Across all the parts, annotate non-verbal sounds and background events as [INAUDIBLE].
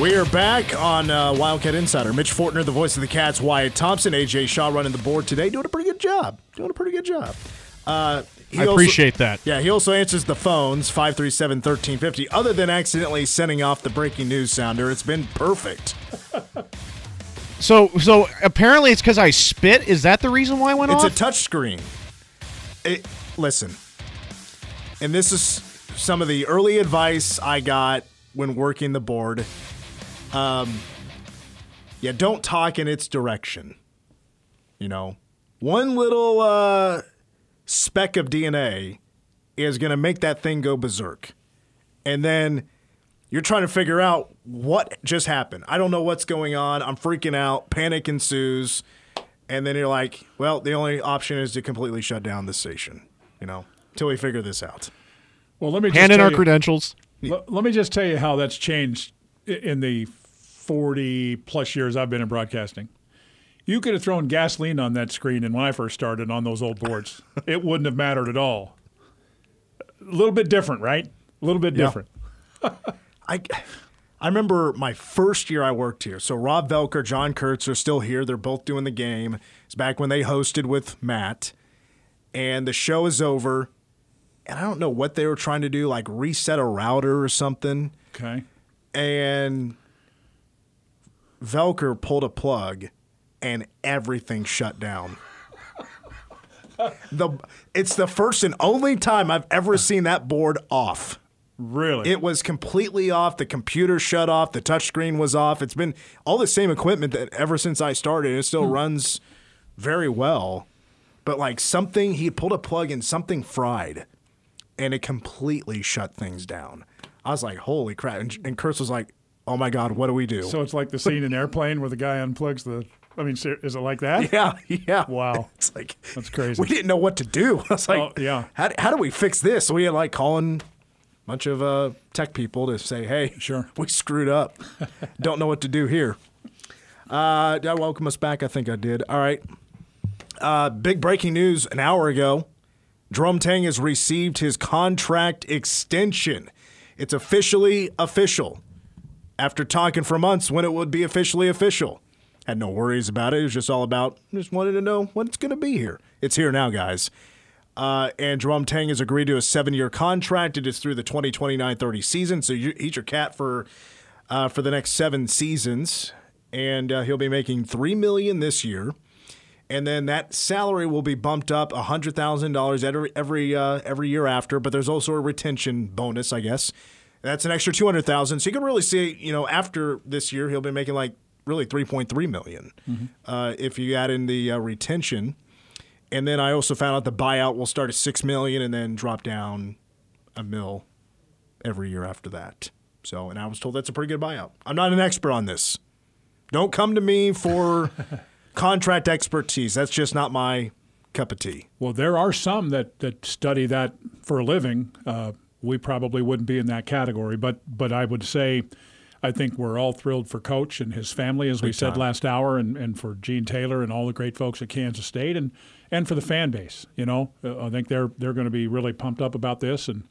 We are back on uh, Wildcat Insider. Mitch Fortner, the voice of the Cats, Wyatt Thompson, AJ Shaw running the board today, doing a pretty good job. Doing a pretty good job. Uh, I appreciate that. Yeah, he also answers the phones 537 1350. Other than accidentally sending off the breaking news sounder, it's been perfect. [LAUGHS] So, so apparently it's because I spit. Is that the reason why I went It's off? It's a touchscreen. It, listen, and this is some of the early advice I got when working the board. Um, yeah, don't talk in its direction. You know, one little uh, speck of DNA is going to make that thing go berserk. And then you're trying to figure out what just happened. I don't know what's going on. I'm freaking out. Panic ensues. And then you're like, well, the only option is to completely shut down the station, you know, until we figure this out. Well, let me just Hand in tell our you- credentials. L- let me just tell you how that's changed in the 40 plus years I've been in broadcasting. You could have thrown gasoline on that screen, and when I first started on those old boards, [LAUGHS] it wouldn't have mattered at all. A little bit different, right? A little bit Yeah. different. [LAUGHS] I, I remember my first year I worked here. So Rob Velker, John Kurtz are still here. They're both doing the game. It's back when they hosted with Matt, and the show is over. And I don't know what they were trying to do, like reset a router or something. Okay. And Velker pulled a plug, and everything shut down. the it's the first and only time I've ever seen that board off. Really? It was completely off. The computer shut off. The touchscreen was off. It's been all the same equipment that ever since I started. It still hmm. runs very well. But like something, he pulled a plug and something fried, and it completely shut things down. I was like, "Holy crap!" And, and Kurtz was like, "Oh my god, what do we do?" so it's like the scene in Airplane where the guy unplugs the. I mean, is it like that? yeah, yeah. Wow. [LAUGHS] It's like That's crazy. We didn't know what to do. [LAUGHS] I was like, Oh, yeah. How, how do we fix this? So we had like calling a bunch of uh, tech people to say, hey, Sure. [LAUGHS] we screwed up. Don't know what to do here. Uh, did I welcome us back? I think I did. All right. Uh, big breaking news an hour ago. Jerome Tang has received his contract extension. It's officially official. After talking for months when it would be officially official. Had no worries about it. It was just all about just wanted to know when it's going to be here. It's here now, guys. Uh, and Jerome Tang has agreed to a seven-year contract. It is through the 2029-30 season, so you, he's your cat for uh, for the next seven seasons, and uh, he'll be making three million this year, and then that salary will be bumped up hundred thousand dollars every every uh, every year after. But there's also a retention bonus, I guess. That's an extra two hundred thousand. So you can really see, you know, after this year, he'll be making like really three point three million uh, if you add in the uh, retention. And then I also found out the buyout will start at six million and then drop down a mil every year after that. So, and I was told that's a pretty good buyout. I'm not an expert on this. Don't come to me for [LAUGHS] contract expertise. That's just not my cup of tea. Well, there are some that, that study that for a living. Uh, we probably wouldn't be in that category, but but I would say, I think we're all thrilled for Coach and his family, as we said last hour, and, and for Gene Taylor and all the great folks at Kansas State, and and for the fan base. You know, Uh, I think they're they're going to be really pumped up about this, and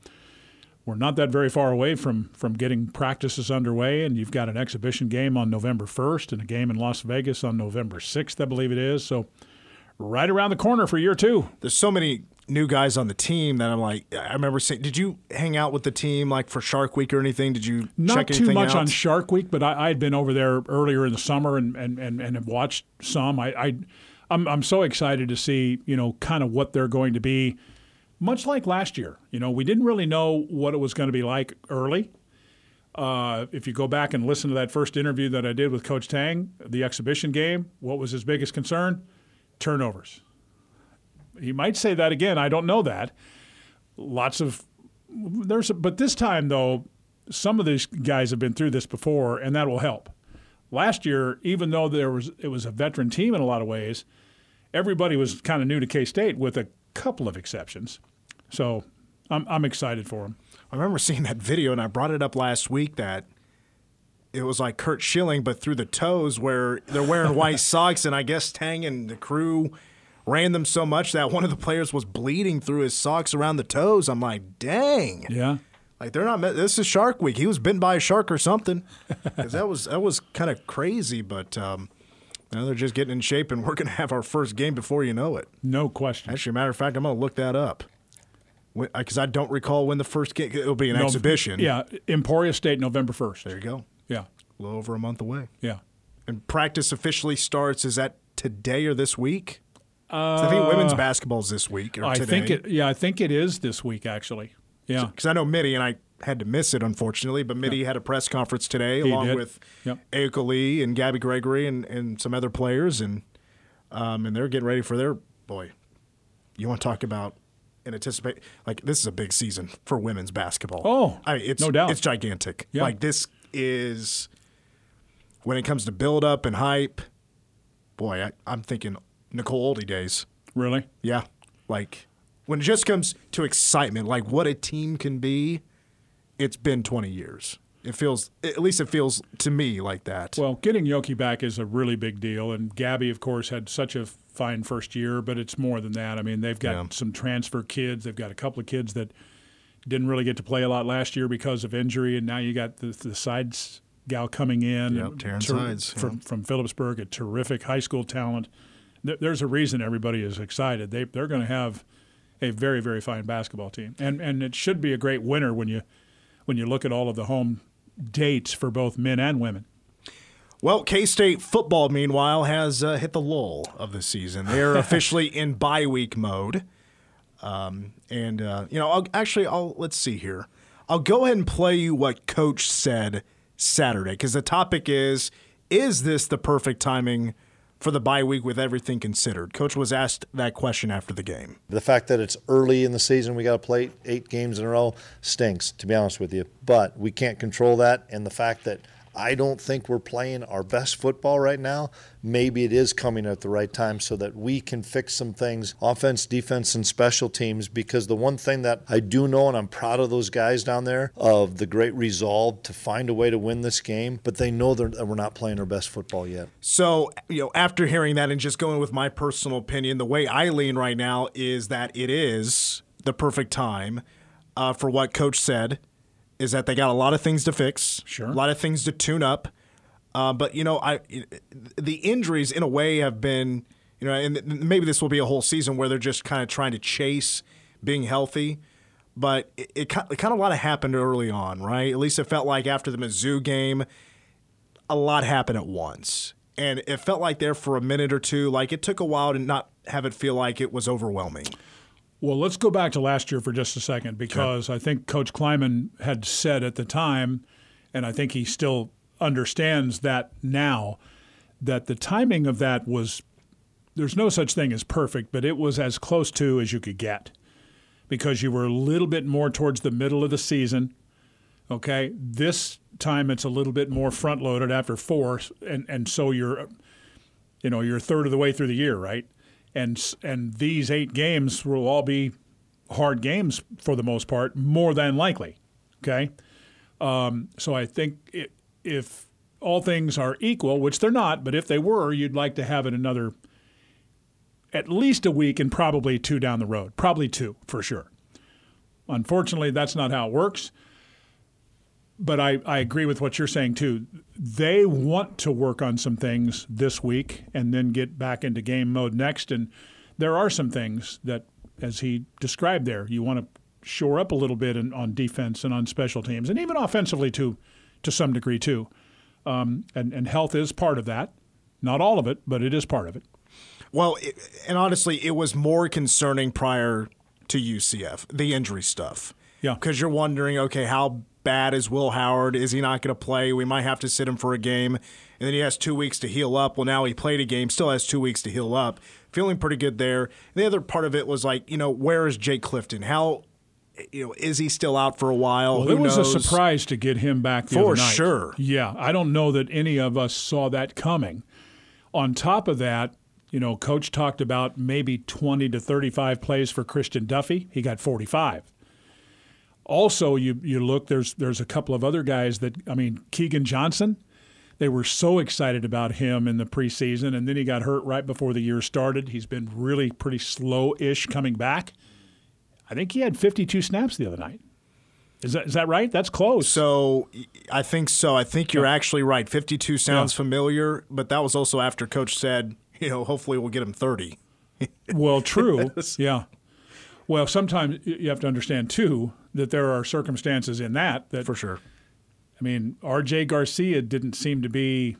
we're not that very far away from from getting practices underway. And you've got an exhibition game on November 1st and a game in Las Vegas on November 6th, I believe it is. So right around the corner for year two. There's so many new guys on the team that I'm like, I remember saying, did you hang out with the team like for Shark Week or anything? Did you Not check too much out? on Shark Week, but I, I had been over there earlier in the summer and, and, and, and have watched some. I, I I'm I'm so excited to see you know kind of what they're going to be. Much like last year, you know, we didn't really know what it was going to be like early. Uh, if you go back and listen to that first interview that I did with Coach Tang, the exhibition game, what was his biggest concern? Turnovers. He might say that again. I don't know that. Lots of there's, a, but this time though, some of these guys have been through this before, and that will help. Last year, even though there was it was a veteran team in a lot of ways, everybody was kind of new to K State with a couple of exceptions. So I'm I'm excited for them. I remember seeing that video, and I brought it up last week that it was like Curt Schilling, but through the toes, where they're wearing [LAUGHS] white socks, and I guess Tang and the crew ran them so much that one of the players was bleeding through his socks around the toes. I'm like, dang, Yeah. Like they're not. This is Shark Week. He was bitten by a shark or something. [LAUGHS] 'Cause that was that was kind of crazy. But um, now they're just getting in shape, and [LAUGHS] we're gonna have our first game before you know it. No question. Actually, matter of fact, I'm gonna look that up because I don't recall when the first game. It'll be an No- exhibition. Yeah, Emporia State, November 1st. There you go. Yeah, A little over a month away. yeah. And practice officially starts. Is that today or this week? 'Cause I think women's basketball is this week or Uh, I today. think it. Yeah, I think it is this week actually. Yeah. because I know Mittie and I had to miss it unfortunately, but Mittie had a press conference today He along did. with Yep. Ayoka Lee and Gabby Gregory and, and some other players, and um, and they're getting ready for their boy. You want to talk about and anticipate like this is a big season for women's basketball. Oh, I mean, it's no doubt. it's gigantic. Yeah. Like this is when it comes to build up and hype. Boy, I, I'm thinking Nicole Ohlde days. Really? Yeah. Like when it just comes to excitement, like what a team can be, it's been 20 years. It feels, at least it feels to me like that. Well, getting Yoki back is a really big deal, and Gabby, of course, had such a fine first year, but it's more than that. I mean, they've got Yeah. some transfer kids. They've got a couple of kids that didn't really get to play a lot last year because of injury, and now you got the, the sides gal coming in Yep, Taryn Sides, from, yeah. from Phillipsburg, a terrific high school talent. There- There's a reason everybody is excited. They they're going to have a very very fine basketball team, and and it should be a great winner when you when you look at all of the home dates for both men and women. Well, K State football, meanwhile, has uh, hit the lull of the season. They're [LAUGHS] officially in bye week mode. Um, and, uh, you know, I'll, actually, I'll let's see here. I'll go ahead and play you what Coach said Saturday because the topic is Is this the perfect timing for the bye week with everything considered? Coach was asked that question after the game. The fact that it's early in the season, we got to play eight games in a row, stinks, to be honest with you. But we can't control that. And the fact that I don't think we're playing our best football right now, maybe it is coming at the right time so that we can fix some things offense, defense, and special teams. Because the one thing that I do know, and I'm proud of those guys down there, of the great resolve to find a way to win this game, but they know that we're not playing our best football yet. So, you know, after hearing that and just going with my personal opinion, the way I lean right now is that it is the perfect time uh, for what Coach said is that they got a lot of things to fix, Sure. a lot of things to tune up. Uh, but you know, I the injuries in a way have been, you know, and maybe this will be a whole season where they're just kind of trying to chase being healthy. But it, it, ki- kind of a lot of happened early on, right? At least it felt like after the Mizzou game, a lot happened at once. And it felt like there for a minute or two, like it took a while to not have it feel like it was overwhelming. Well, let's go back to last year for just a second because I think Coach Klieman had said at the time, and I think he still understands that now, that the timing of that was there's no such thing as perfect, but it was as close to as you could get because you were a little bit more towards the middle of the season. Okay, this time it's a little bit more front loaded after four, and and so you're, you know, you're a third of the way through the year, right? And and these eight games will all be hard games for the most part, more than likely. Okay, um, so I think i if all things are equal, which they're not, but if they were, you'd like to have it another at least a week and probably two down the road, probably two for sure. Unfortunately, that's not how it works. But I, I agree with what you're saying too. They want to work on some things this week and then get back into game mode next. And there are some things that, as he described there, you want to shore up a little bit in, on defense and on special teams, and even offensively too, to some degree too. Um, and, and health is part of that. Not all of it, but it is part of it. Well, it, and honestly, it was more concerning prior to UCF, the injury stuff. Yeah. Because you're wondering, okay, how bad as Will Howard? Is he not going to play? We might have to sit him for a game. And then he has two weeks to heal up. Well, now he played a game, still has two weeks to heal up. Feeling pretty good there. And the other part of it was like, you know, where is Jake Clifton? How, you know, is he still out for a while? Well, Who it was knows? a surprise to get him back the For sure. Yeah, I don't know that any of us saw that coming. On top of that, you know, coach talked about maybe 20 to 35 plays for Christian Duffie. He got 45. Also, you you look there's there's a couple of other guys that I mean Keegan Johnson. They were so excited about him in the preseason, and then he got hurt right before the year started. He's been really pretty slow-ish coming back. I think he had 52 snaps the other night. Is that is that right? That's close. So I think so. I think you're actually right. 52 sounds Yeah. familiar, but that was also after coach said, you know, hopefully we'll get him 30. Well, true. [LAUGHS] yeah. Well, sometimes you have to understand too that there are circumstances in that that For sure. I mean, R.J. Garcia didn't seem to be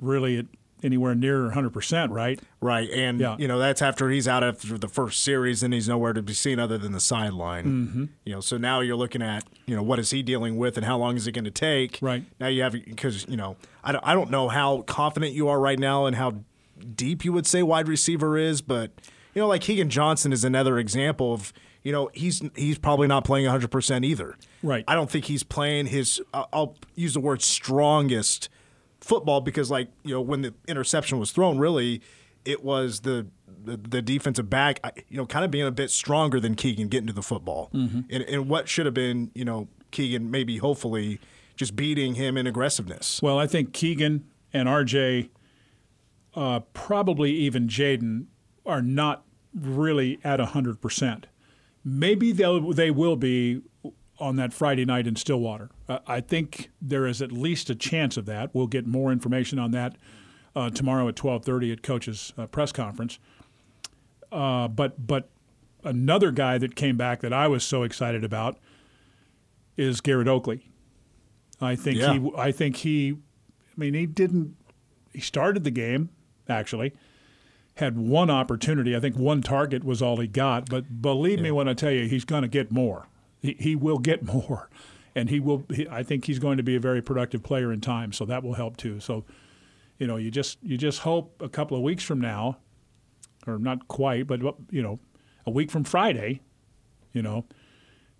really at anywhere near 100 percent, right? Right. And, Yeah. you know, that's after he's out after the first series and he's nowhere to be seen other than the sideline. Mm-hmm. You know, so now you're looking at, you know, what is he dealing with and how long is it going to take? Right. Now you have, because, you know, I don't, I don't know how confident you are right now and how deep you would say wide receiver is, but, you know, like Keegan Johnson is another example of, you know, he's he's probably not playing 100% either. Right. I don't think he's playing his, I'll- I'll use the word strongest football because, like, you know, when the interception was thrown, really, it was the the, the defensive back, you know, kind of being a bit stronger than Keegan getting to the football. Mm-hmm. And, and what should have been, you know, Keegan maybe hopefully just beating him in aggressiveness. Well, I think Keegan and R.J. Uh, probably even Jaden are not really at 100 percent. Maybe they'll they will be on that Friday night in Stillwater. Uh, I think there is at least a chance of that. We'll get more information on that uh, tomorrow at 12:30 at Coach's uh, press conference. Uh, but but another guy that came back that I was so excited about is Garrett Oakley. I think Yeah. he I think he I mean he didn't he started the game actually had one opportunity. I think one target was all he got. But believe me when I tell you, he's going to get more. He, he will get [LAUGHS] more, and he will. He, I think he's going to be a very productive player in time. So that will help too. So, you know, you just you just hope a couple of weeks from now, or not quite, but you know, a week from Friday, you know,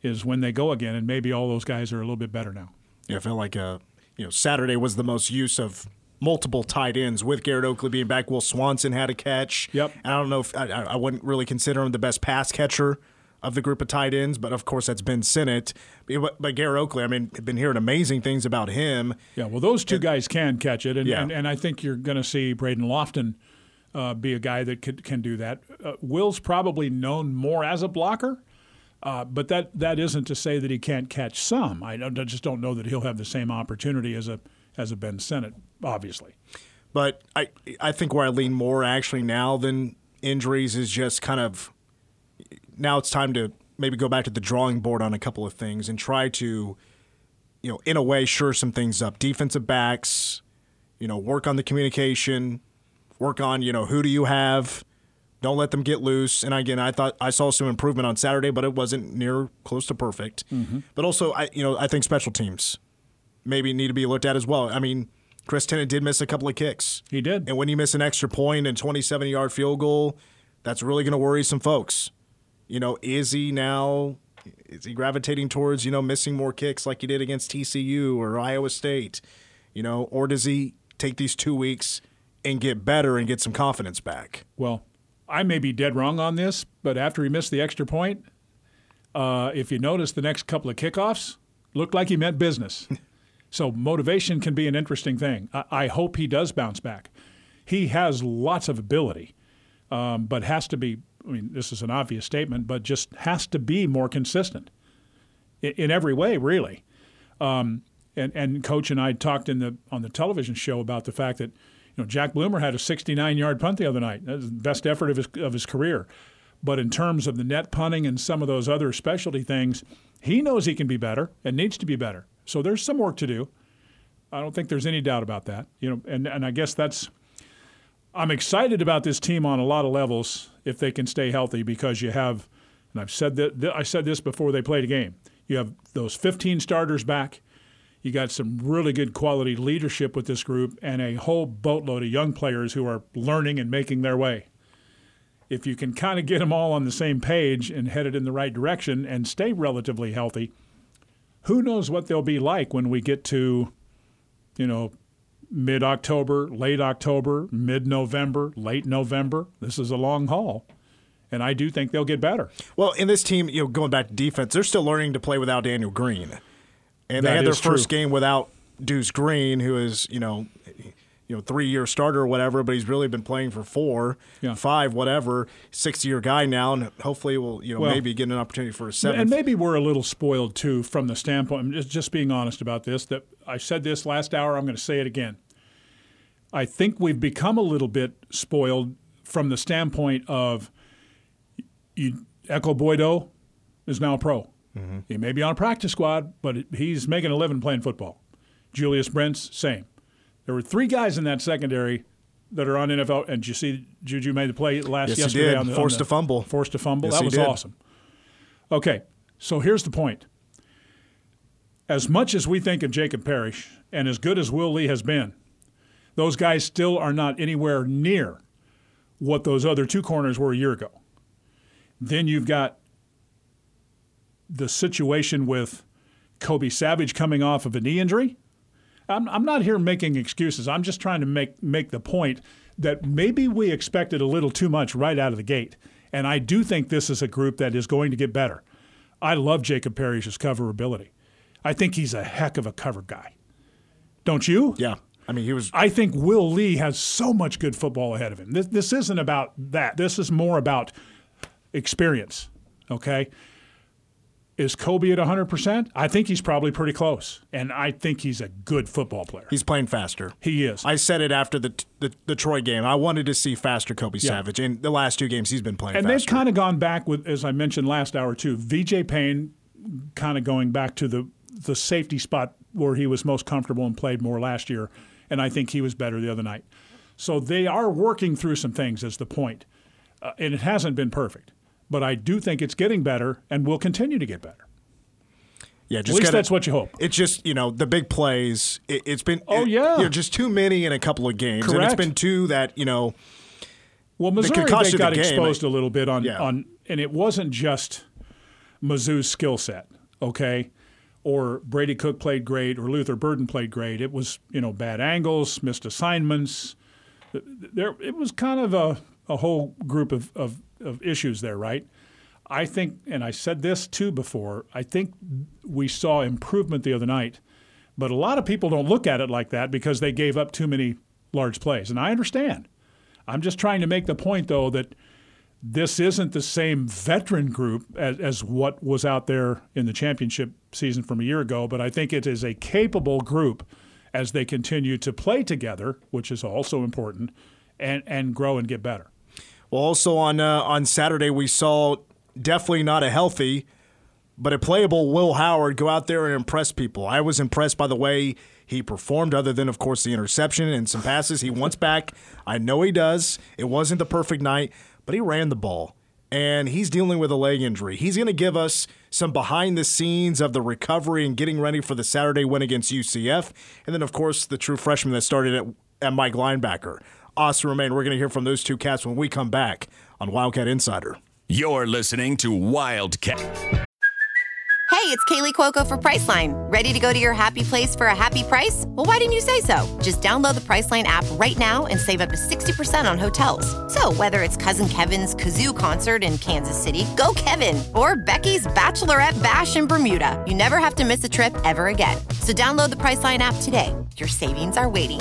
is when they go again, and maybe all those guys are a little bit better now. Yeah, I felt like uh, you know Saturday was the most use of multiple tight ends with Garrett Oakley being back. Will Swanson had a catch. Yep. And I don't know if I, I wouldn't really consider him the best pass catcher of the group of tight ends, but of course that's Ben Sinnott. But, but Garrett Oakley, I mean, I've been hearing amazing things about him. Yeah, well, those two guys can catch it, and, Yeah. and, and I think you're going to see Braden Lofton uh, be a guy that could, can do that. Uh, Will's probably known more as a blocker, uh, but that, that isn't to say that he can't catch some. I, I just don't know that he'll have the same opportunity as a as a Ben Sinnott, obviously. But I I think where I lean more actually now than injuries is just kind of now it's time to maybe go back to the drawing board on a couple of things and try to you know in a way sure some things up. Defensive backs you know work on the communication work on you know who do you have? Don't let them get loose. And again i thought i saw some improvement on saturday but it wasn't near close to perfect. Mm-hmm. But also i you know i think special teams maybe need to be looked at as well. I mean chris tennant did miss a couple of kicks. He did. and when you miss an extra point and 27 yard field goal that's really going to worry some folks. You know is he now is he gravitating towards you know missing more kicks like he did against tcu or iowa state? You know or does he take these two weeks and get better and get some confidence back? Well, I may be dead wrong on this, but after he missed the extra point, uh, if you notice the next couple of kickoffs, looked like he meant business. [LAUGHS] so motivation can be an interesting thing. I, I hope he does bounce back. He has lots of ability, um, but has to be. I mean, this is an obvious statement, but just has to be more consistent in, in every way, really. Um, and and coach and I talked in the on the television show about the fact that you know Jack Bloomer had a 69 yard punt the other night. That was the best effort of his of his career. But in terms of the net punting and some of those other specialty things, he knows he can be better and needs to be better. So there's some work to do. I don't think there's any doubt about that. You know, and and I guess that's I'm excited about this team on a lot of levels if they can stay healthy because you have, and I've said that I said this before they played a game. You have those 15 starters back. You got some really good quality leadership with this group and a whole boatload of young players who are learning and making their way. If you can kind of get them all on the same page and headed in the right direction and stay relatively healthy, who knows what they'll be like when we get to, you know, mid October, late October, mid November, late November. This is a long haul. And I do think they'll get better. well in this team you know going back to defense they're still learning to play without daniel green and they had their first true. game without deuce green who is you know you know three year starter or whatever, but he's really been playing for four, Yeah. five, whatever. Six year guy now, and hopefully we'll you know Well, maybe get an opportunity for a seventh. And maybe we're a little spoiled too from the standpoint, I'm just, just being honest about this, that I said this last hour, I'm going to say it again. I think we've become a little bit spoiled from the standpoint of you, Ekow Boye-Doe is now a pro. Mm-hmm. He may be on a practice squad, but he's making a living playing football. Julius Brents, same. There were three guys in that secondary that are on NFL, and you see Juju made the play last Yes, he yesterday did. on the on Forced the- a fumble. Forced a fumble. Yes, that was did. awesome. Okay, so here's the point. As much as we think of Jacob Parrish, and as good as Will Lee has been, those guys still are not anywhere near what those other two corners were a year ago. Then you've got the situation with Kobe Savage coming off of a knee injury. I'm, I'm not here making excuses. I'm just trying to make make the point that maybe we expected a little too much right out of the gate. And I do think this is a group that is going to get better. I love Jacob Parrish's cover ability. I think he's a heck of a cover guy. Don't you? yeah, I mean he was I think Will Lee has so much good football ahead of him. This, this isn't about that. This is more about experience. Okay. Is Kobe at 100%? I think he's probably pretty close. And I think he's a good football player. he's playing faster. he is. I said it after the, the the Troy game. I wanted to see faster Kobe Savage. In the last two games, he's been playing and faster. they've kind of gone back with, as I mentioned last hour too, VJ Payne kind of going back to the, the safety spot where he was most comfortable and played more last year. And I think he was better the other night. So they are working through some things, is the point. Uh, and it hasn't been perfect. But I do think it's getting better and will continue to get better. yeah, At least gotta- that's what you hope. It's just you know the big plays. It, it's been Oh, it- yeah. you know, just too many in a couple of games, and it's been two that you know Well, Missouri concussion they got the exposed a little bit on, Yeah. on, and it wasn't just Mizzou's skill set, okay, or Brady Cook played great, or Luther Burden played great. It was you know bad angles, missed assignments. There, it was kind of a, a whole group of, of, of issues there, right? I think, and I said this too before. I think we saw improvement the other night, but a lot of people don't look at it like that because they gave up too many large plays, and I understand. I'm just trying to make the point, though, that this isn't the same veteran group as, as what was out there in the championship season from a year ago, but I think it is a capable group as they continue to play together, which is also important, and, and grow and get better. Well, also on uh, on Saturday we saw definitely not a healthy, but a playable Will Howard go out there and impress people. I was impressed by the way he performed, other than of course the interception and some passes he wants back. I know he does. It wasn't the perfect night, but he ran the ball. And he's dealing with a leg injury. He's going to give us some behind the scenes of the recovery and getting ready for the Saturday win against UCF. And then, of course, the true freshman that started at, at Mike linebacker. Austin Romaine. We're going to hear from those two cats when we come back on Wildcat Insider. You're listening to Wildcat. Hey, it's Kaley Cuoco for Priceline. Ready to go to your happy place for a happy price? Well, why didn't you say so? Just download the Priceline app right now and save up to 60% on hotels. So, whether it's Cousin Kevin's Kazoo concert in Kansas City, go Kevin, or Becky's Bachelorette Bash in Bermuda, you never have to miss a trip ever again. So, download the Priceline app today. Your savings are waiting.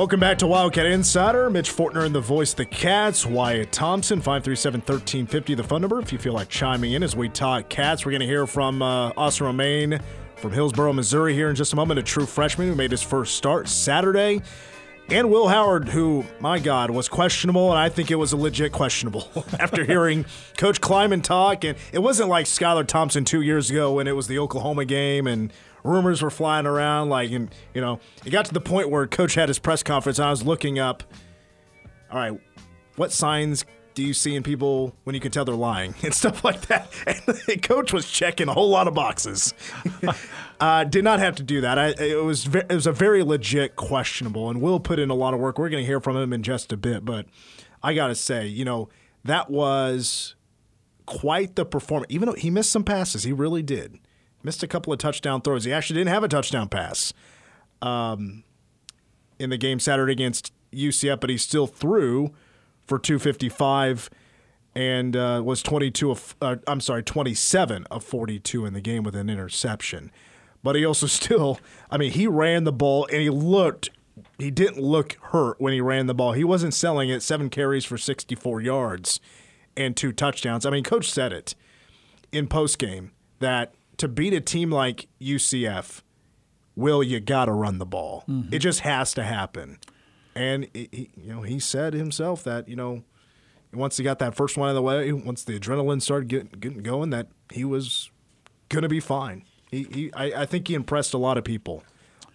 Welcome back to Wildcat Insider. Mitch Fortner and the voice of the Cats. Wyatt Thompson, 537 1350, the phone number. If you feel like chiming in as we talk Cats, we're going to hear from uh, Austin Romaine from Hillsboro, Missouri here in just a moment. A true freshman who made his first start Saturday. And Will Howard, who, my God, was questionable, and I think it was a legit questionable [LAUGHS] after hearing Coach Klieman talk. And it wasn't like Skylar Thompson two years ago when it was the Oklahoma game and rumors were flying around. Like, and you know, it got to the point where Coach had his press conference, and I was looking up. All right, what signs do you see in people when you can tell they're lying [LAUGHS] and stuff like that? And coach was checking a whole lot of boxes. [LAUGHS] uh, did not have to do that. I, it was ve- it was a very legit questionable, and Will put in a lot of work. We're going to hear from him in just a bit, but I got to say, you know, that was quite the performance. Even though he missed some passes, he really did. Missed a couple of touchdown throws. He actually didn't have a touchdown pass um, in the game Saturday against UCF, but he still threw for 255 and uh, was 22 of uh, I'm sorry 27 of 42 in the game with an interception. But he also [LAUGHS] still, I mean, he ran the ball and he looked he didn't look hurt when he ran the ball. He wasn't selling it. Seven carries for 64 yards and two touchdowns. I mean, coach said it in post game that to beat a team like UCF, will you got to run the ball. Mm-hmm. It just has to happen. And he, he- you know, he said himself that you know, once he got that first one out of the way, once the adrenaline started getting, getting going, that he was gonna be fine. He, he I, I think he impressed a lot of people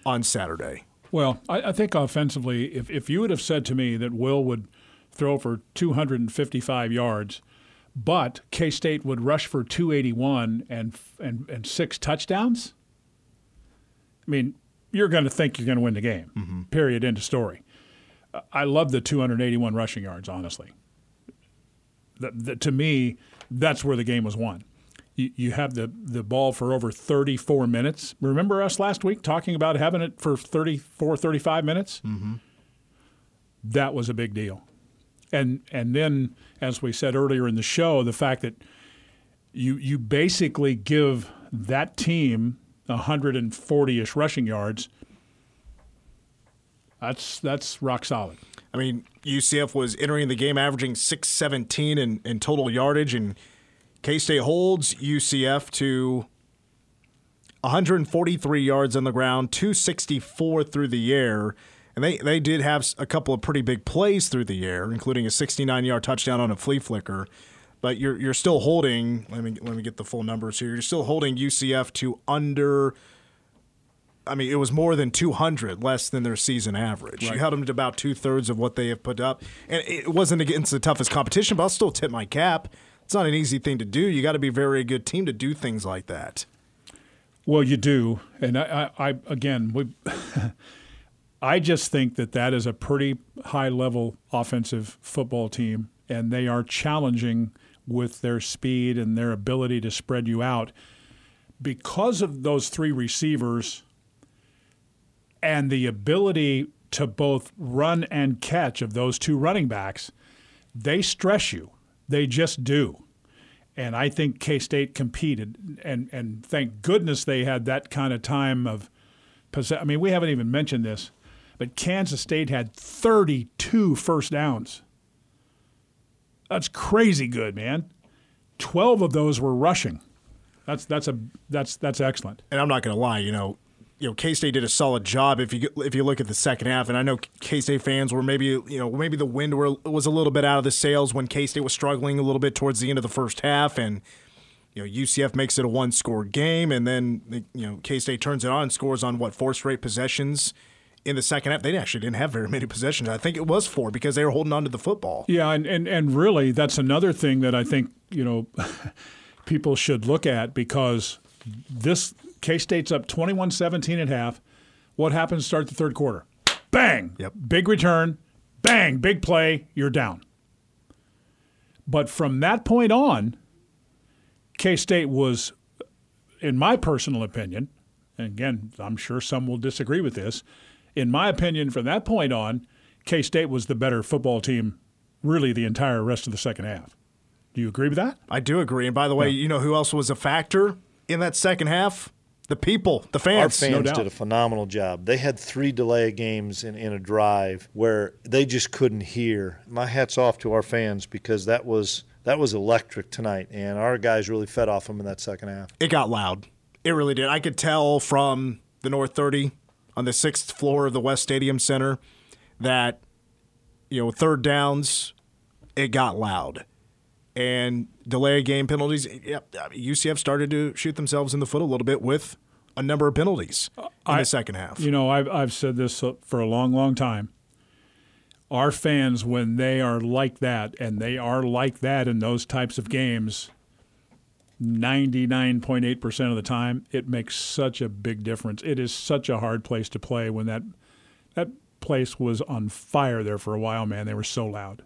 on Saturday. Well, I, I think offensively, if, if you would have said to me that Will would throw for 255 yards, but K State would rush for 281 and, and, and six touchdowns, I mean, you're going to think you're going to win the game. Period. End of story. I love the 281 rushing yards, honestly. That, that, to me, that's where the game was won. You, you have the, the ball for over 34 minutes. Remember us last week talking about having it for 34, 35 minutes? Mm-hmm. That was a big deal. And, and then, as we said earlier in the show, the fact that you, you basically give that team 140 ish rushing yards, that's, that's rock solid. I mean, UCF was entering the game averaging 617 in, in total yardage, and K State holds UCF to 143 yards on the ground, 264 through the air. And they, they did have a couple of pretty big plays through the air, including a 69 yard touchdown on a flea flicker. But you're, you're still holding, let me, let me get the full numbers here. You're still holding UCF to under I mean, it was more than 200 less than their season average. You held them to about two thirds of what they have put up. And it wasn't against the toughest competition, but I'll still tip my cap. It's not an easy thing to do. You got to be a very good team to do things like that. Well, you do, and I, I, I again, we, [LAUGHS] I just think that that is a pretty high level offensive football team, and they are challenging with their speed and their ability to spread you out because of those three receivers and the ability to both run and catch of those two running backs. They stress you. They just do. And I think K State competed, and and thank goodness they had that kind of time of possess. I mean, we haven't even mentioned this, but Kansas State had 32 first downs. That's crazy good, man. 12 of those were rushing. That's that's a that's that's excellent. And I'm not going to lie, you know, you know, K State did a solid job. If you if you look at the second half, and I know K State fans were maybe you know maybe the wind were, was a little bit out of the sails when K State was struggling a little bit towards the end of the first half, and you know UCF makes it a one score game, and then you know K State turns it on and scores on what four straight possessions in the second half. They actually didn't have very many possessions. I think it was four because they were holding on to the football. Yeah, and, and, and really, that's another thing that I think you know [LAUGHS] people should look at because this K State's up 21-17 at half. What happens to start the third quarter? Bang! Yep. Big return. Bang! Big play. You're down. But from that point on, K State was, in my personal opinion, and again, I'm sure some will disagree with this. In my opinion, from that point on, K State was the better football team, really, the entire rest of the second half. Do you agree with that? I do agree. And by the way, you know who else was a factor in that second half? The people, the fans. Our fans. fans doubt. did a phenomenal job. They had three delay games in, in a drive where they just couldn't hear. My hat's off to our fans because that was that was electric tonight, and our guys really fed off them in that second half. it got loud. It really did. I could tell from the North 30 on the sixth floor of the West Stadium Center that, you know, third downs, it got loud. And delay of game penalties, yep, UCF started to shoot themselves in the foot a little bit with a number of penalties in I- the second half. You know, I've, I've said this for a long, long time. Our fans, when they are like that, and they are like that in those types of games, 99.8% of the time, it makes such a big difference. It is such a hard place to play when that that place was on fire there for a while, man. They were so loud.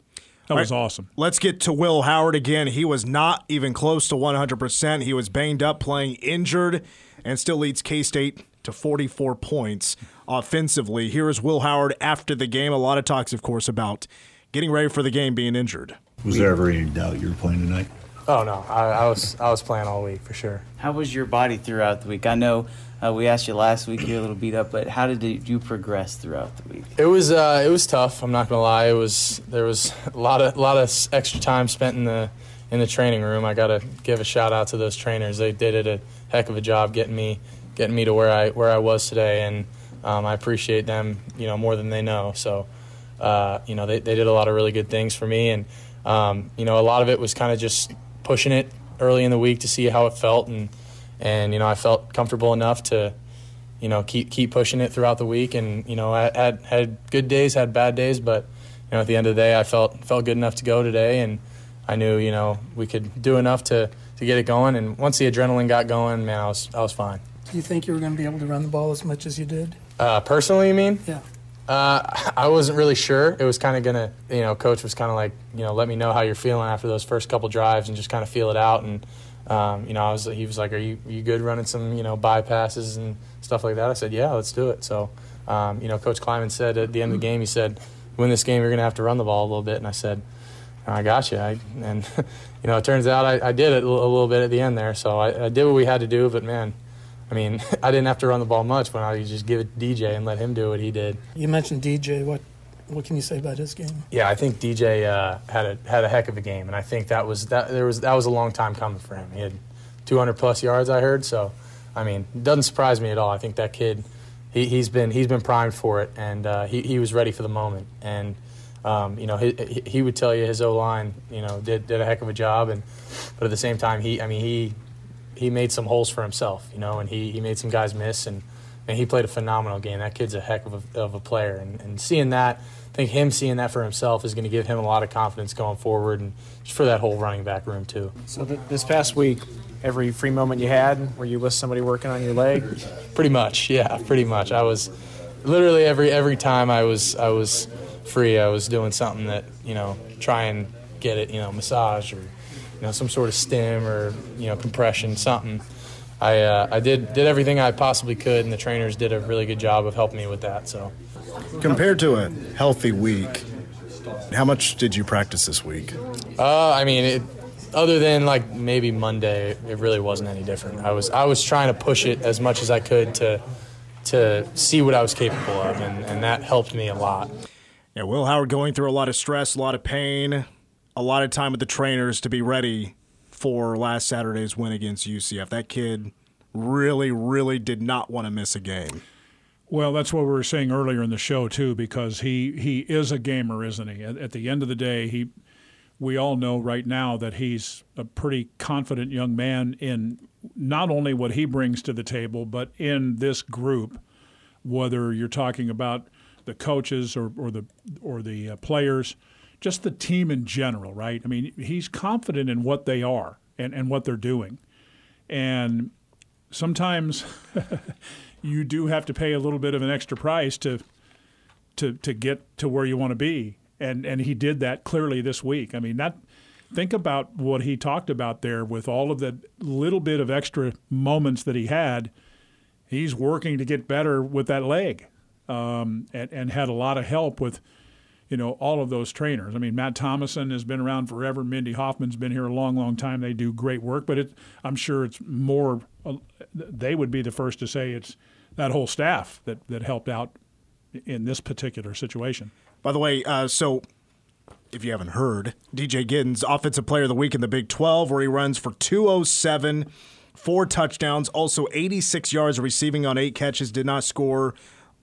That was awesome. Let's get to Will Howard again. He was not even close to 100%. He was banged up, playing injured, and still leads K State to 44 points offensively. Here is Will Howard after the game. A lot of talks, of course, about getting ready for the game being injured. Was there ever any doubt you were playing tonight? Oh no, I, I was I was playing all week for sure. How was your body throughout the week? I know uh, we asked you last week you're a little beat up, but how did you progress throughout the week? It was uh, it was tough. I'm not gonna lie. It was there was a lot of a lot of extra time spent in the in the training room. I gotta give a shout out to those trainers. They did it a heck of a job getting me getting me to where I where I was today, and um, I appreciate them you know more than they know. So uh, you know they they did a lot of really good things for me, and um, you know a lot of it was kind of just pushing it early in the week to see how it felt, and and you know I felt comfortable enough to you know keep keep pushing it throughout the week, and you know I had had good days, had bad days, but you know at the end of the day I felt felt good enough to go today, and I knew you know we could do enough to to get it going, and once the adrenaline got going, man, I was I was fine. Do you think you were going to be able to run the ball as much as you did? Uh, personally, you mean? Yeah. Uh, I wasn't really sure. It was kind of gonna, you know, coach was kind of like, you know, let me know how you're feeling after those first couple drives and just kind of feel it out. And, um, you know, I was, he was like, are you, you good running some, you know, bypasses and stuff like that? I said, yeah, let's do it. So, um, you know, Coach Klieman said at the end of the game, he said, win this game, you're gonna have to run the ball a little bit. And I said, I got you. I, and, [LAUGHS] you know, it turns out I, I did it a little bit at the end there. So I, I did what we had to do, but man, I mean, [LAUGHS] I didn't have to run the ball much when I could just give it to DJ and let him do what he did. You mentioned DJ. What what can you say about his game? Yeah, I think DJ uh, had a had a heck of a game, and I think that was that there was that was a long time coming for him. He had 200 plus yards, I heard. So, I mean, it doesn't surprise me at all. I think that kid, he, he's been he's been primed for it, and uh, he he was ready for the moment. And um, you know, he, he would tell you his O line, you know, did did a heck of a job, and but at the same time, he I mean he he made some holes for himself, you know, and he, he made some guys miss, and, and he played a phenomenal game. That kid's a heck of a, of a player, and, and seeing that, I think him seeing that for himself is going to give him a lot of confidence going forward, and just for that whole running back room too. So th- this past week, every free moment you had, were you with somebody working on your leg? Pretty much, yeah, pretty much. I was literally every every time I was I was free, I was doing something that you know try and get it, you know, massage or you know, some sort of stim or you know compression, something. I uh, I did did everything I possibly could, and the trainers did a really good job of helping me with that. So, compared to a healthy week, how much did you practice this week? Uh, I mean, it, other than like maybe Monday, it really wasn't any different. I was I was trying to push it as much as I could to to see what I was capable of, and, and that helped me a lot. Yeah, Will Howard going through a lot of stress, a lot of pain a lot of time with the trainers to be ready for last Saturday's win against UCF. That kid really, really did not want to miss a game. Well, that's what we were saying earlier in the show too, because he he is a gamer, isn't he? At, at, the end of the day, he we all know right now that he's a pretty confident young man in not only what he brings to the table, but in this group. Whether you're talking about the coaches or, or the or the uh, players, just the team in general, right? I mean, he's confident in what they are and, and what they're doing. And sometimes [LAUGHS] you do have to pay a little bit of an extra price to to to get to where you want to be. And and he did that clearly this week. I mean, that think about what he talked about there with all of the little bit of extra moments that he had. He's working to get better with that leg, um, and, and had a lot of help with – you know, all of those trainers. I mean, Matt Thomason has been around forever. Mindy Hoffman's been here a long, long time. They do great work, but it, I'm sure it's more. Uh, they would be the first to say it's that whole staff that that helped out in this particular situation. By the way, uh, so if you haven't heard, DJ Giddens, Offensive Player of the Week in the Big 12, where he runs for 207, four touchdowns, also 86 yards receiving on eight catches. Did not score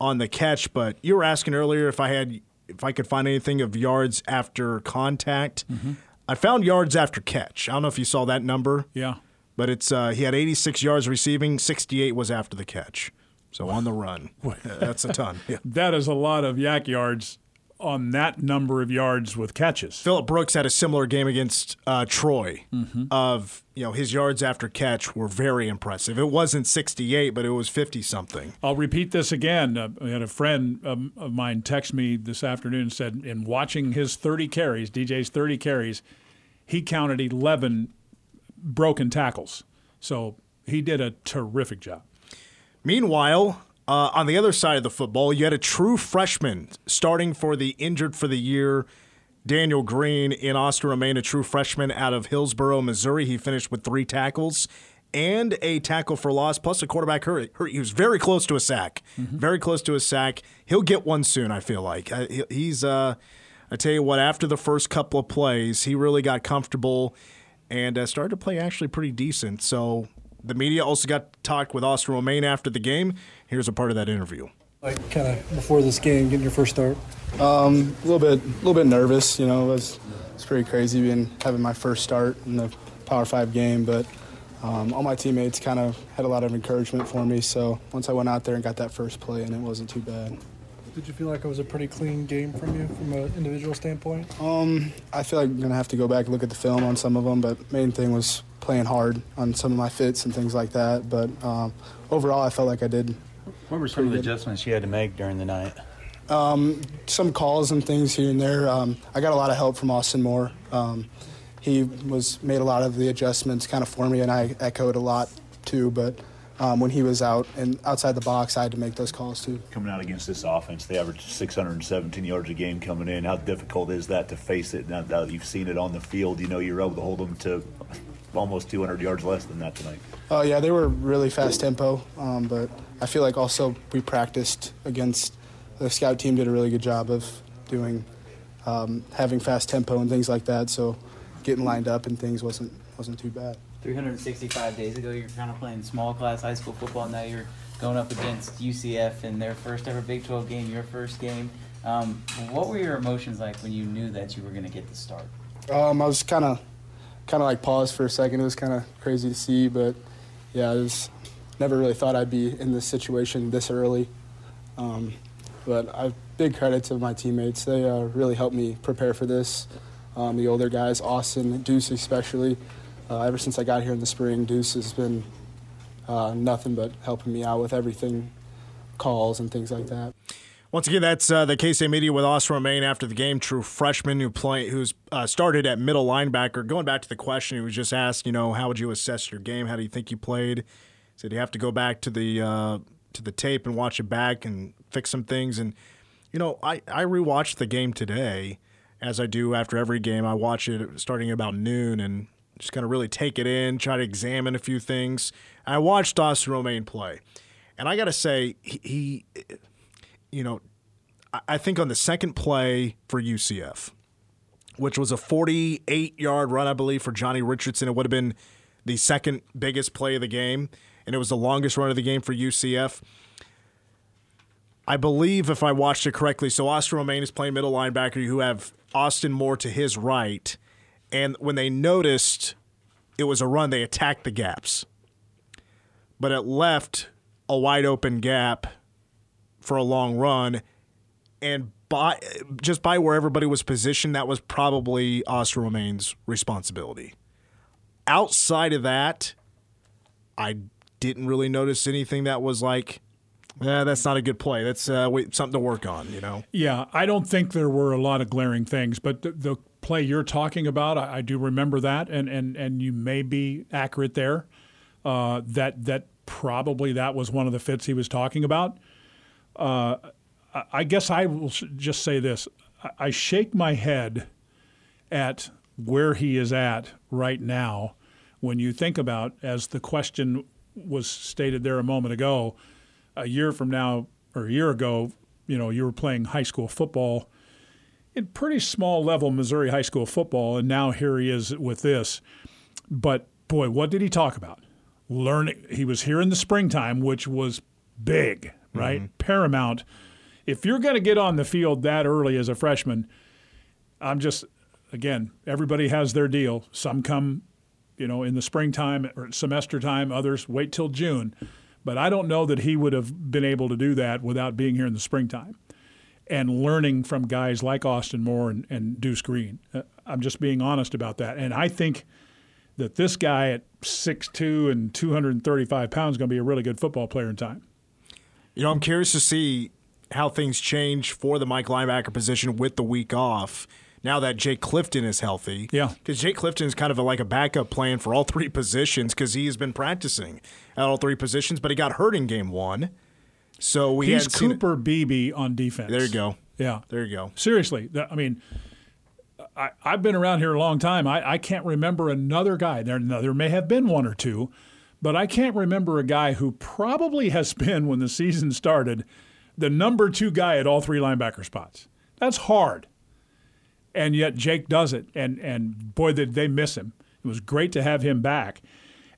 on the catch, but you were asking earlier if I had if I could find anything of yards after contact. Mm-hmm. I found yards after catch. I don't know if you saw that number. Yeah. But it's uh, he had 86 yards receiving, 68 was after the catch. So on the run. That's a ton. [LAUGHS] Yeah. That is a lot of YAC yards on that number of yards with catches. Philip Brooks had a similar game against uh, Troy. Mm-hmm. Of you know his yards after catch were very impressive. It wasn't 68, but it was 50 something. I'll repeat this again. Uh, I had a friend um, of mine text me this afternoon and said, in watching his 30 carries, DJ's 30 carries, he counted 11 broken tackles. So he did a terrific job. Meanwhile, uh, on the other side of the football, you had a true freshman starting for the injured for the year, Daniel Green in Austin Romaine, a true freshman out of Hillsboro, Missouri. He finished with three tackles and a tackle for loss, plus a quarterback hurt. He was very close to a sack, very close to a sack. He'll get one soon. I feel like uh, he's. Uh, I tell you what, after the first couple of plays, he really got comfortable and uh, started to play actually pretty decent. So the media also got to talk with Austin Romaine after the game. Here's a part of that interview. Like kind of before this game, getting your first start. Um, a little bit, a little bit nervous. You know, it was it's pretty crazy being having my first start in the Power Five game, but um, all my teammates kind of had a lot of encouragement for me. So once I went out there and got that first play, and it wasn't too bad. Did you feel like it was a pretty clean game from you, from an individual standpoint? Um, I feel like I'm gonna have to go back and look at the film on some of them, but main thing was playing hard on some of my fits and things like that. But um, overall, I felt like I did. What were some of the good. adjustments you had to make during the night? Um, some calls and things here and there. Um, I got a lot of help from Austin Moore. Um, he was made a lot of the adjustments kind of for me, and I echoed a lot too. But um, when he was out and outside the box, I had to make those calls too. Coming out against this offense, they averaged 617 yards a game coming in. How difficult is that to face it now that you've seen it on the field? You know you're able to hold them to almost 200 yards less than that tonight. Oh yeah, they were really fast tempo, um, but I feel like also we practiced against the scout team did a really good job of doing um, having fast tempo and things like that. So getting lined up and things wasn't wasn't too bad. 365 days ago, you're kind of playing small class high school football. Now you're going up against UCF in their first ever Big 12 game, your first game. Um, what were your emotions like when you knew that you were going to get the start? Um, I was kind of kind of like paused for a second. It was kind of crazy to see, but yeah, I was never really thought I'd be in this situation this early. Um, but I big credit to my teammates. They uh, really helped me prepare for this. Um, the older guys, Austin, Deuce especially. Uh, ever since I got here in the spring, Deuce has been uh, nothing but helping me out with everything, calls and things like that. Once again, that's uh, the K-State media with Austin Romaine after the game. True freshman who play who's uh, started at middle linebacker. Going back to the question, he was just asked, you know, how would you assess your game? How do you think you played? He said you have to go back to the uh, to the tape and watch it back and fix some things. And you know, I I rewatched the game today, as I do after every game. I watch it starting about noon and just kind of really take it in, try to examine a few things. I watched Austin Romaine play, and I got to say he. he you know, I- think on the second play for UCF, which was a 48 yard run, I believe, for Johnny Richardson, it would have been the second biggest play of the game, and it was the longest run of the game for UCF. I believe, if I watched it correctly, so Austin Romaine is playing middle linebacker. You have Austin Moore to his right, and when they noticed it was a run, they attacked the gaps, but it left a wide open gap for a long run, and by just by where everybody was positioned, that was probably Austin Romaine's responsibility. Outside of that, I didn't really notice anything that was like, eh, that's not a good play. That's uh, wait, something to work on, you know. Yeah, I don't think there were a lot of glaring things, but the, the play you're talking about, I, I do remember that, and, and, and you may be accurate there. Uh, that that probably that was one of the fits he was talking about. Uh, I- guess I will just say this: I shake my head at where he is at right now. When you think about, as the question was stated there a moment ago, a year from now or a year ago, you know, you were playing high school football in pretty small level Missouri high school football, and now here he is with this. But boy, what did he talk about? Learning. He was here in the springtime, which was big, right? Paramount. If you're going to get on the field that early as a freshman, I'm just again, everybody has their deal. Some come, you know, in the springtime or semester time. Others wait till June. But I don't know that he would have been able to do that without being here in the springtime. and learning from guys like Austin Moore and, and Deuce Green. Uh, I'm just being honest about that. And I think that this guy at 6'2 and 235 pounds is going to be a really good football player in time. You know, I'm curious to see how things change for the Mike linebacker position with the week off. Now that Jake Clifton is healthy, Yeah. because Jake Clifton is kind of a, like a backup plan for all [LAUGHS] three positions because he has been practicing at all three positions, but he got hurt in game one, so we He's. Cooper Beebe on defense. There you go. Yeah. There you go. Seriously, that- I mean, I, I've been around here a long time. I, I can't remember another guy. There, there may have been one or two, but I can't remember a guy who probably has been, when the season started, the number two guy at all three linebacker spots. That's hard. And yet Jake does it. And, and boy, did they miss him. It was great to have him back.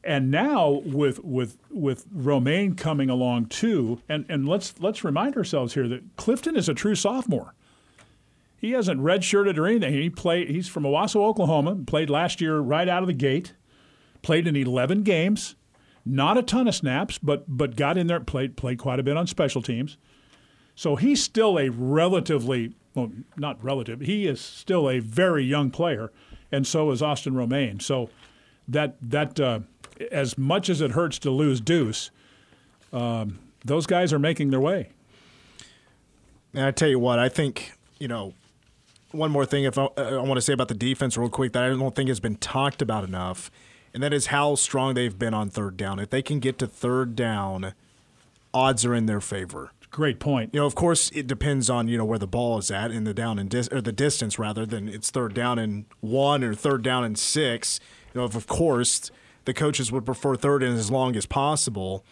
And now with with with Romaine coming along too, and, and let's let's remind ourselves here that Clifton is a true sophomore. He hasn't redshirted or anything. He played. He's from Owasso, Oklahoma. Played last year right out of the gate. Played in 11 games, not a ton of snaps, but but got in there. Played played quite a bit on special teams. So he's still a relatively well, not relative. He is still a very young player, and so is Austin Romaine. So that that uh, as much as it hurts to lose Deuce, um, those guys are making their way. And I tell you what, I think you know one more thing. If I, I want to say about the defense real quick that I don't think has been talked about enough, and that is how strong they've been on third down. If they can get to third down, odds are in their favor. Great point. You know, of course, it depends on you know where the ball is at in the down and dis- or the distance rather than it's third down and one or third down and six. You know, if of course the coaches would prefer third and as long as possible.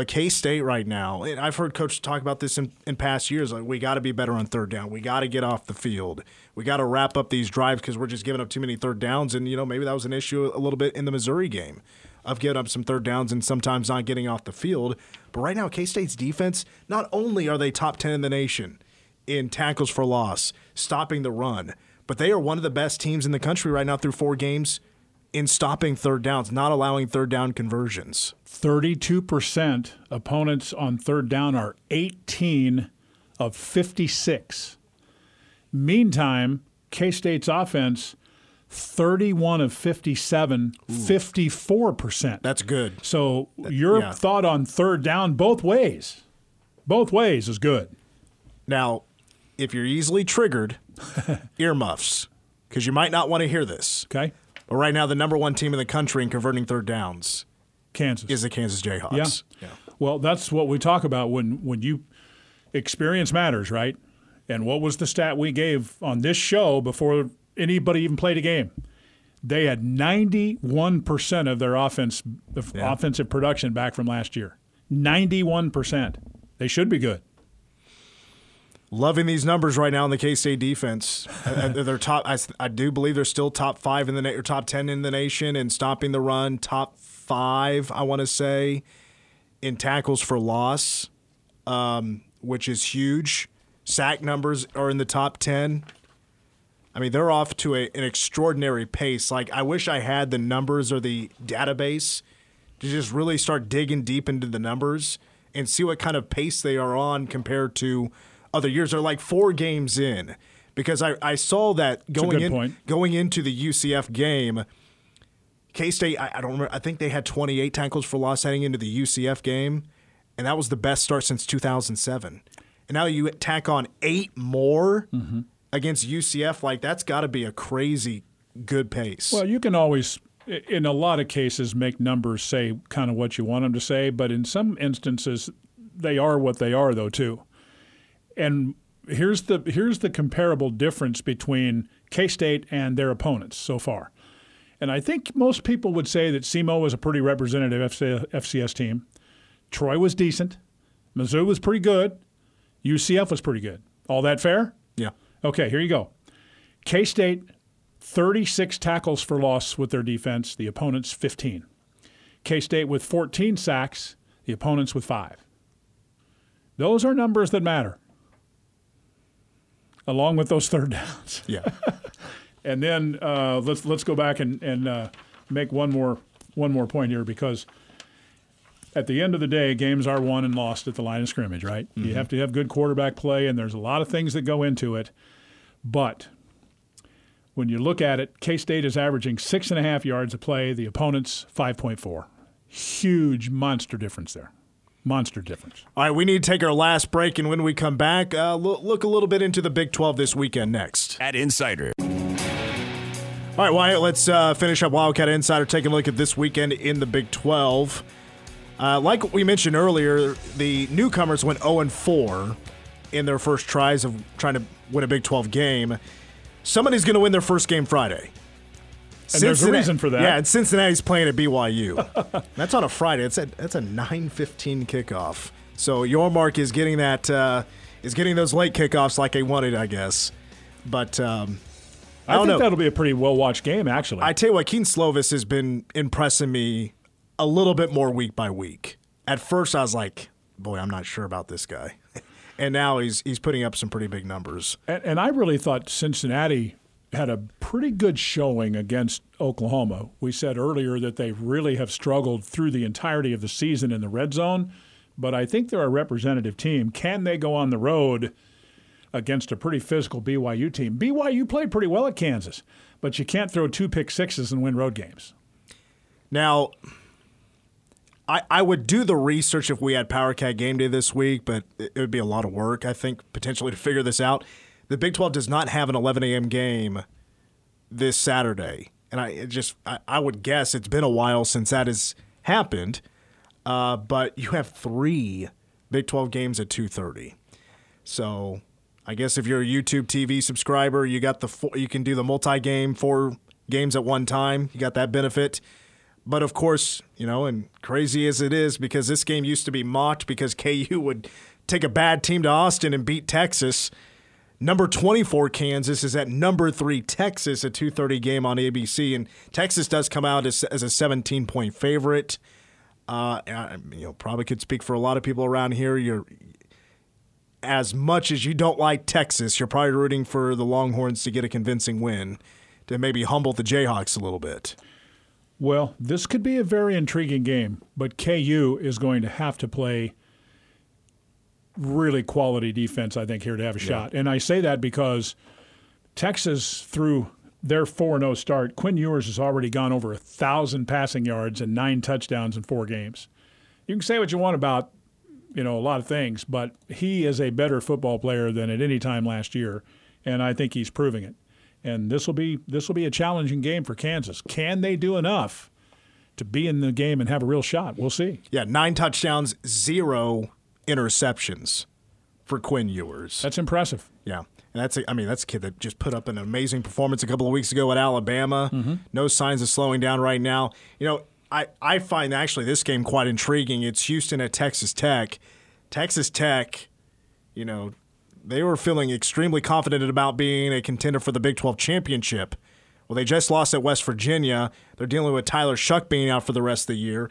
But K State right now, and I've heard coaches talk about this in, in past years. Like we got to be better on third down. We got to get off the field. We got to wrap up these drives because we're just giving up too many third downs. And you know maybe that was an issue a little bit in the Missouri game of giving up some third downs and sometimes not getting off the field. But right now, K State's defense not only are they top ten in the nation in tackles for loss, stopping the run, but they are one of the best teams in the country right now through four games in stopping third downs, not allowing third down conversions. 32% opponents on third down are 18 of 56. Meantime, K State's offense, 31 of 57, 54%. That's good. So your yeah. thought on third down both ways, both ways is good. Now, if you're easily triggered, [LAUGHS] earmuffs, because you might not want to hear this. Okay. But right now, the number one team in the country in converting third downs Kansas. is the Kansas Jayhawks. Yeah. Well, that's what we talk about when when you experience matters, right? And what was the stat we gave on this show before anybody even played a game? They had 91% of their offense Yeah. offensive production back from last year. 91%. They should be good. Loving these numbers right now in the K State defense. Uh, they're [LAUGHS] top. I, I do believe they're still top five in the na- or top ten in the nation in stopping the run. Top five, I want to say, in tackles for loss, um, which is huge. Sack numbers are in the top ten. I mean, they're off to a, an extraordinary pace. Like, I wish I had the numbers or the database to just really start digging deep into the numbers and see what kind of pace they are on compared to other years. They're like four games in because I, I saw that going in point. going into the UCF game. K State, I, I don't remember. I think they had 28 tackles for loss heading into the UCF game, and that was the best start since 2007. And now you tack on eight more Mm-hmm. against UCF. Like that's got to be a crazy good pace. Well, you can always, in a lot of cases, make numbers say kind of what you want them to say, but in some instances, they are what they are, though, too. And here's the here's the comparable difference between K State and their opponents so far. And I think most people would say that SEMO was a pretty representative FCS team. Troy was decent. Mizzou was pretty good. UCF was pretty good. All that fair? yeah. Okay, here you go. K State, 36 tackles for loss with their defense, the opponents 15. K State with 14 sacks, the opponents with five. Those are numbers that matter, along with those third downs. Yeah. [LAUGHS] And then uh, let's let's go back and, and uh, make one more one more point here because at the end of the day, games are won and lost at the line of scrimmage, right? You Mhm. have to have good quarterback play, and there's a lot of things that go into it. But when you look at it, K State is averaging six and a half yards a play, the opponent's 5.4. Huge monster difference there. Monster difference. All right, we need to take our last break, and when we come back, uh, lo- look a little bit into the Big 12 this weekend next. At Insider. All right, Wyatt, let's uh, finish up Wildcat Insider, taking a look at this weekend in the Big 12. Uh, like we mentioned earlier, the newcomers went 0 4 in their first tries of trying to win a Big 12 game. Somebody's going to win their first game Friday. And there's a reason for that. Yeah, and Cincinnati's playing at BYU. [LAUGHS] that's on a Friday. It's a that's a 9:15 kickoff. So Yormark is getting that uh, is getting those late kickoffs like they wanted, I guess. But um, I I, don't think know. that'll be a pretty well watched game, actually. I tell you what, Kedon Slovis has been impressing me a little bit more week by week. At first, I was like, "Boy, I'm not sure about this guy," [LAUGHS] and now he's he's putting up some pretty big numbers. And, and I really thought Cincinnati had a pretty good showing against Oklahoma. We said earlier that they really have struggled through the entirety of the season in the red zone, but I think they're a representative team. Can they go on the road against a pretty physical BYU team? BYU played pretty well at Kansas, but you can't throw two pick sixes and win road games. Now, I, I would do the research if we had Power Cat game day this week, but it it would be a lot of work, I think, potentially to figure this out. The Big 12 does not have an 11 a.m. game this Saturday. And I just, I, I would guess it's been a while since that has happened. Uh, but you have three Big 12 games at 2:30. So I guess if you're a YouTube TV subscriber, you got the four, you can do the multi-game four games at one time. You got that benefit. But of course, you know, and crazy as it is, because this game used to be mocked because KU would take a bad team to Austin and beat Texas. Number 24 Kansas is at number 3 Texas, a 2:30 game on ABC and Texas does come out as, as a 17 point favorite. Uh, you know, probably could speak for a lot of people around here. You're as much as you don't like Texas, you're probably rooting for the Longhorns to get a convincing win to maybe humble the Jayhawks a little bit. Well, this could be a very intriguing game, but KU is going to have to play really quality defense, I think, here to have a shot. And I say that because Texas, through their 4 0 start, Quinn Ewers has already gone over a 1,000 passing yards and nine touchdowns in four games. You can say what you want about you know a lot of things, but he is a better football player than at any time last year, and I think he's proving it. And this will be this will be a challenging game for Kansas. Can they do enough to be in the game and have a real shot? We'll see. Yeah, nine touchdowns, zero interceptions for Quinn Ewers. That's impressive. Yeah. And that's a, I mean that's a kid that just put up an amazing performance a couple of weeks ago at Alabama. Mm-hmm. No signs of slowing down right now. You know, I, I find actually this game quite intriguing. It's Houston at Texas Tech. Texas Tech, you know, they were feeling extremely confident about being a contender for the Big 12 championship. Well, they just lost at West Virginia. They're dealing with Tyler Shough being out for the rest of the year.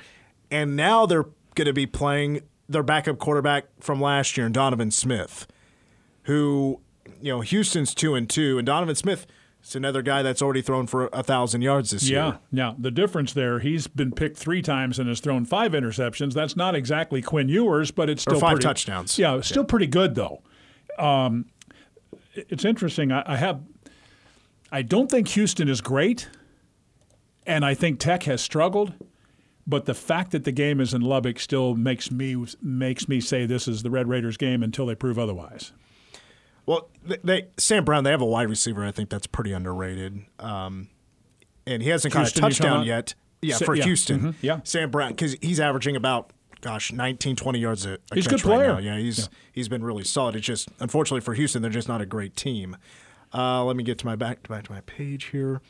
And now they're going to be playing their backup quarterback from last year, Donovan Smith, who, you know, Houston's 2 and 2. And Donovan Smith is another guy that's already thrown for a 1,000 yards this year. Yeah. year. Now, the difference there, he's been picked three times and has thrown five interceptions. That's not exactly Quinn Ewers, but it's Or still five pretty- touchdowns. Yeah, it's still pretty good though. Um, it's interesting. I, I have. I don't think Houston is great, and I think Tech has struggled. But the fact that the game is in Lubbock still makes me makes me say this is the Red Raiders game until they prove otherwise. Well, they, Sam Brown, they have a wide receiver. I think that's pretty underrated. Um, and he hasn't caught a Houston, touchdown yet. Yeah, Sa- for yeah, Houston. mhm, yeah. Sam Brown, because he's averaging about, gosh, 19, 20 yards a, a He's a good right player. now. Yeah, he's Yeah. he's been really solid. It's just, unfortunately for Houston, they're just not a great team. Uh, let me get to my back, back to my page here.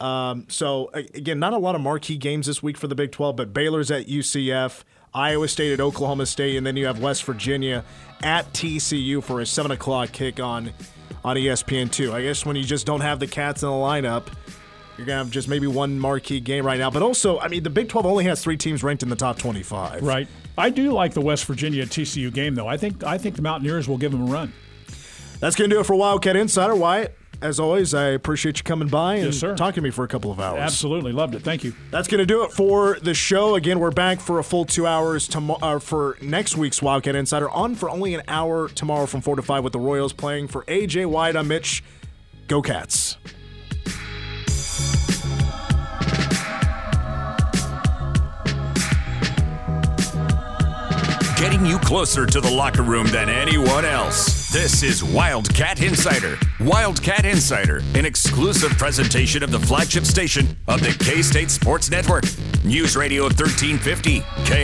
Um, so again, not a lot of marquee games this week for the Big 12, but Baylor's at UCF, Iowa State at Oklahoma State, and then you have West Virginia at TCU for a seven o'clock kick on on ESPN two. I guess when you just don't have the Cats in the lineup, you're gonna have just maybe one marquee game right now. But also, I mean, the Big 12 only has three teams ranked in the top 25. Right. I do like the West Virginia TCU game though. I think I think the Mountaineers will give them a run. That's going to do it for Wildcat Insider. Wyatt, as always, I appreciate you coming by and Yes, talking to me for a couple of hours. Absolutely loved it. Thank you. That's going to do it for the show. Again, we're back for a full two hours tomo- uh, for next week's Wildcat Insider. On for only an hour tomorrow from 4 to 5 with the Royals playing for AJ White. I'm Mitch. Go Cats. Getting you closer to the locker room than anyone else. This is Wildcat Insider. Wildcat Insider, an exclusive presentation of the flagship station of the K State Sports Network. News Radio 1350. K